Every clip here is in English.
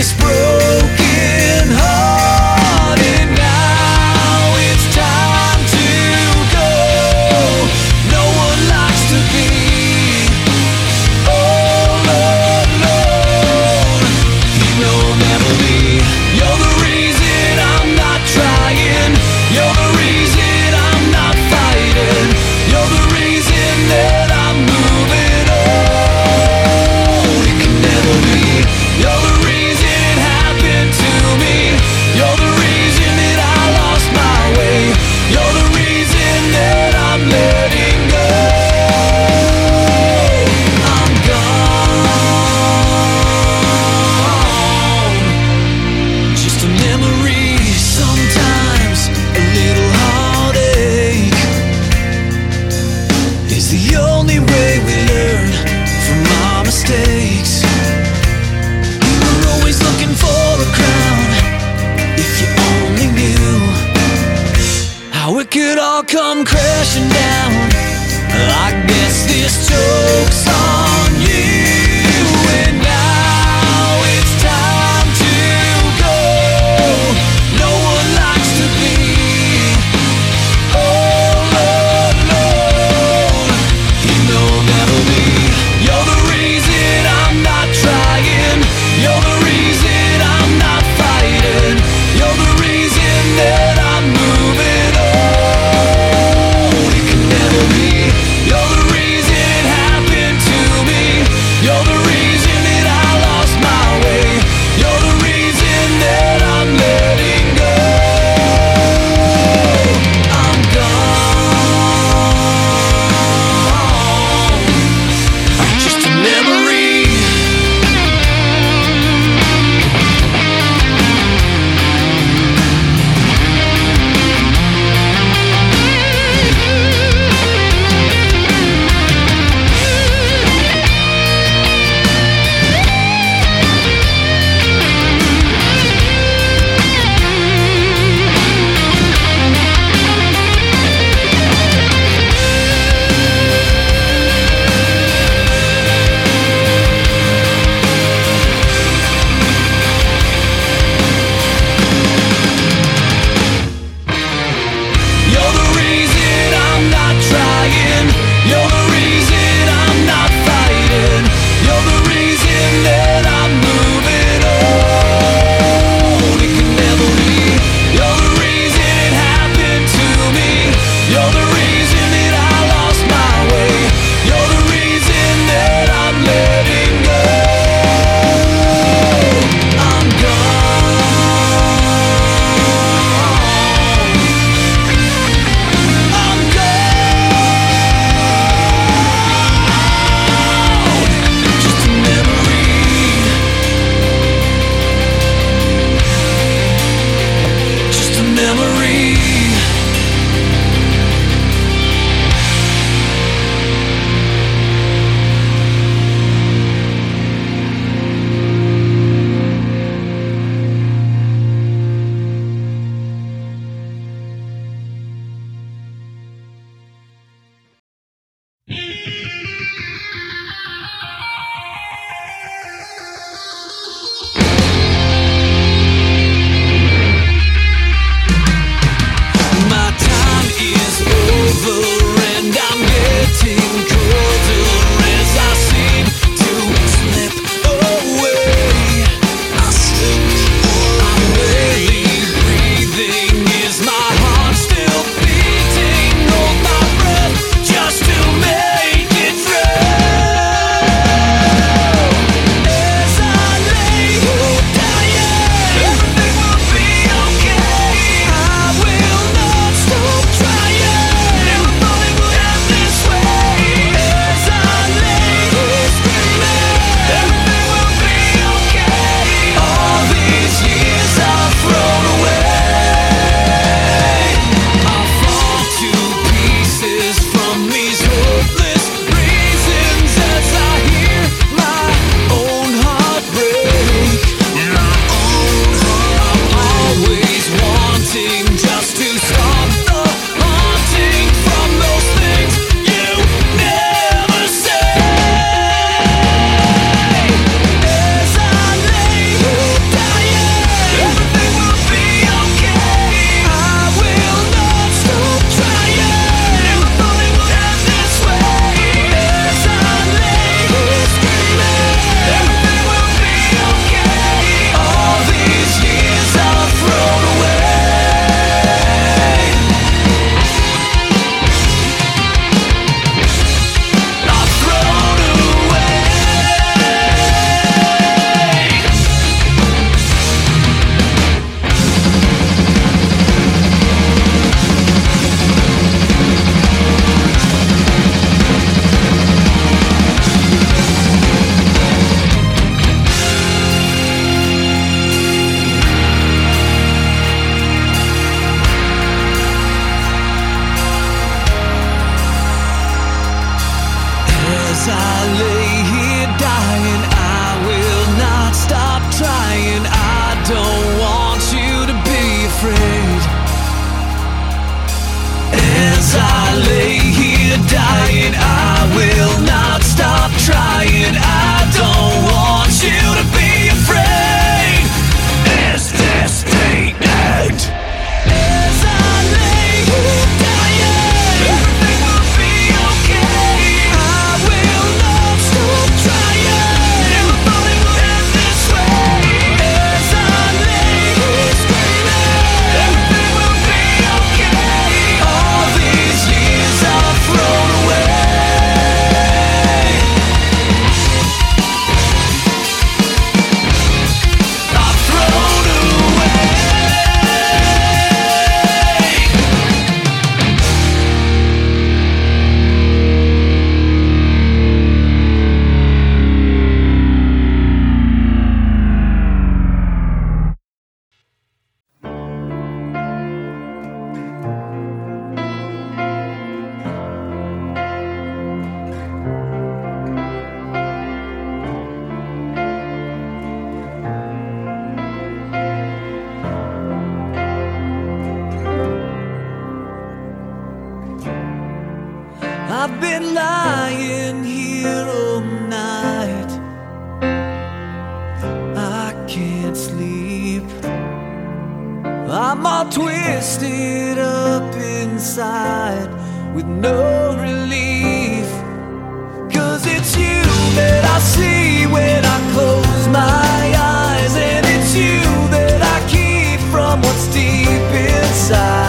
this broken I've been lying here all night. I can't sleep. I'm all twisted up inside with no relief. Cause it's you that I see when I close my eyes, and it's you that I keep from what's deep inside.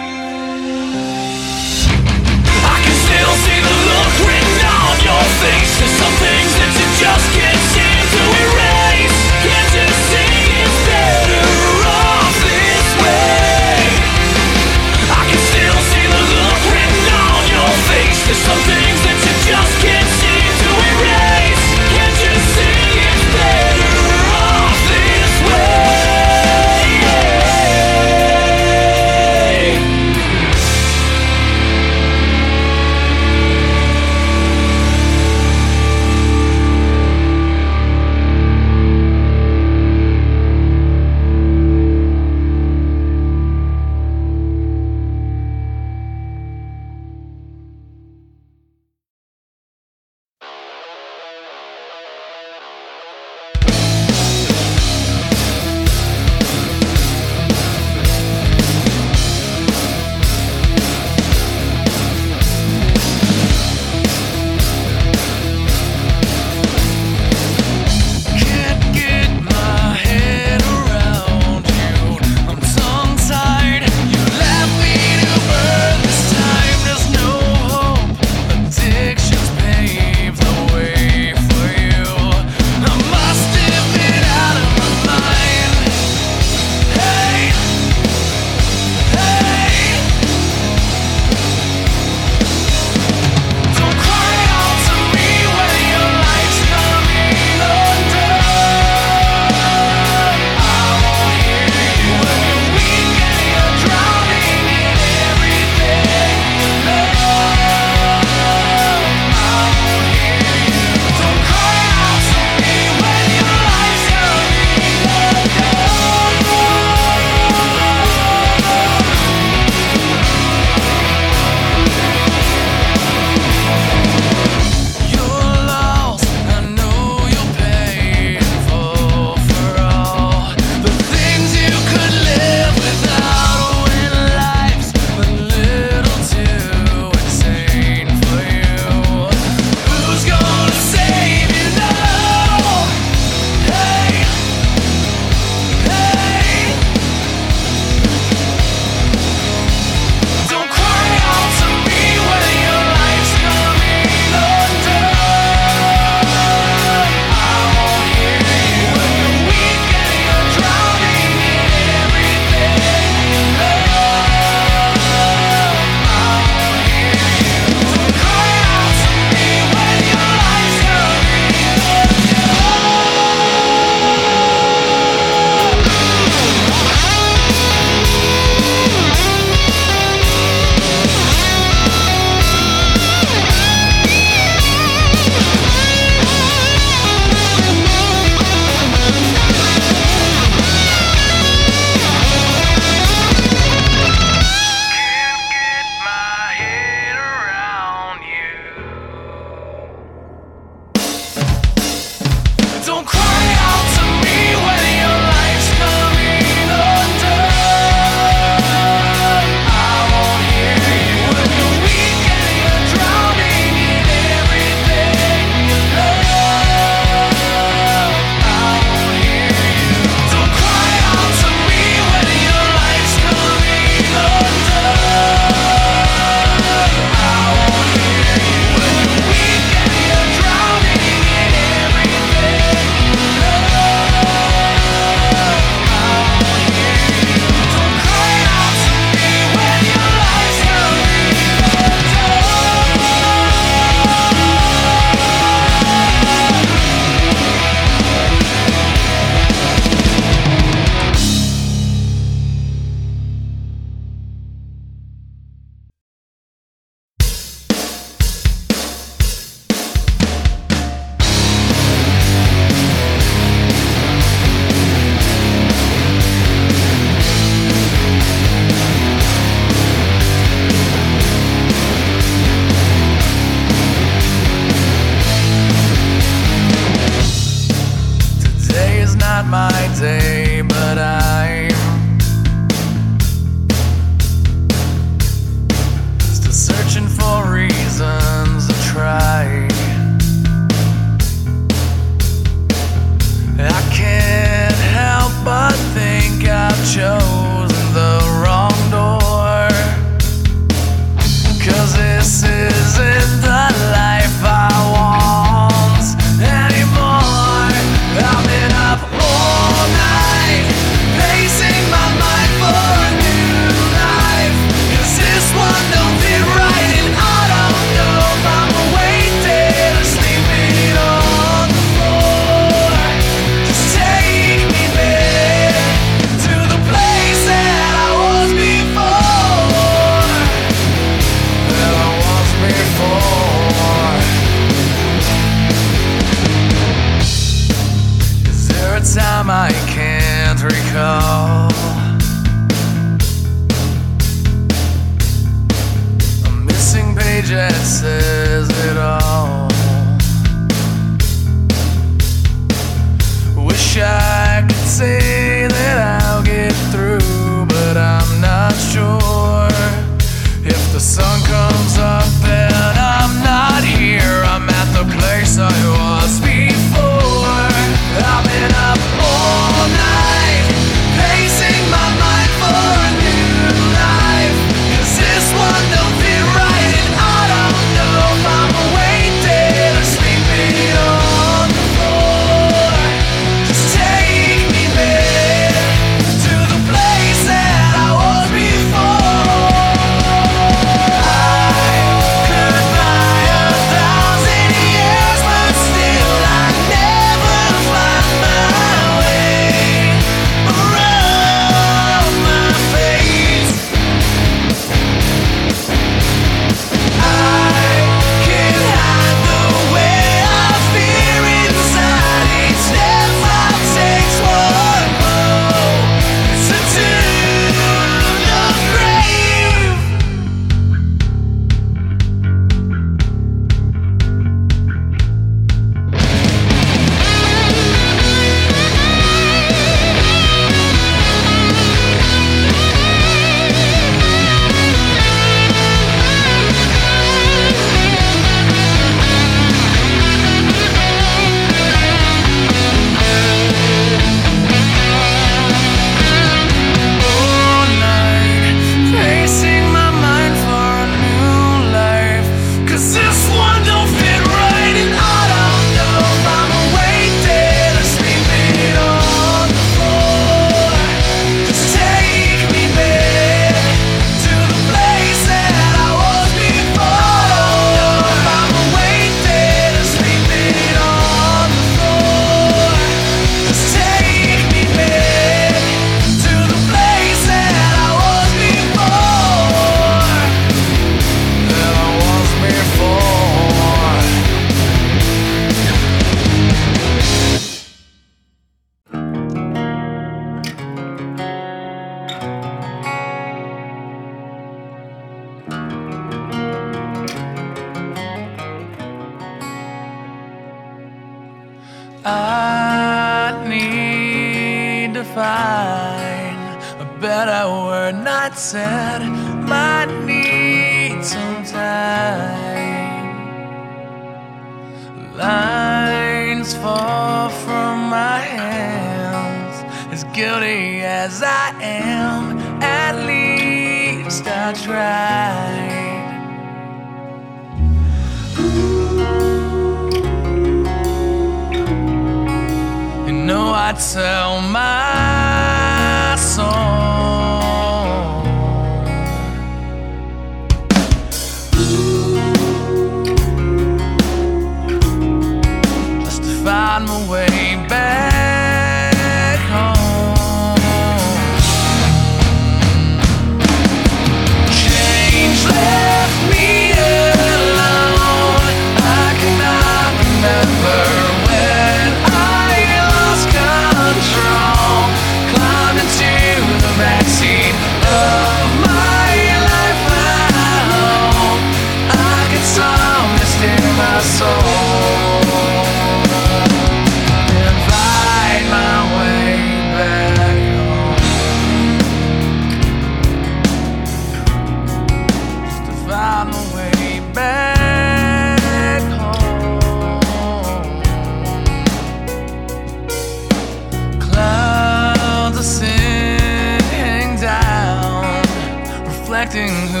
Reflecting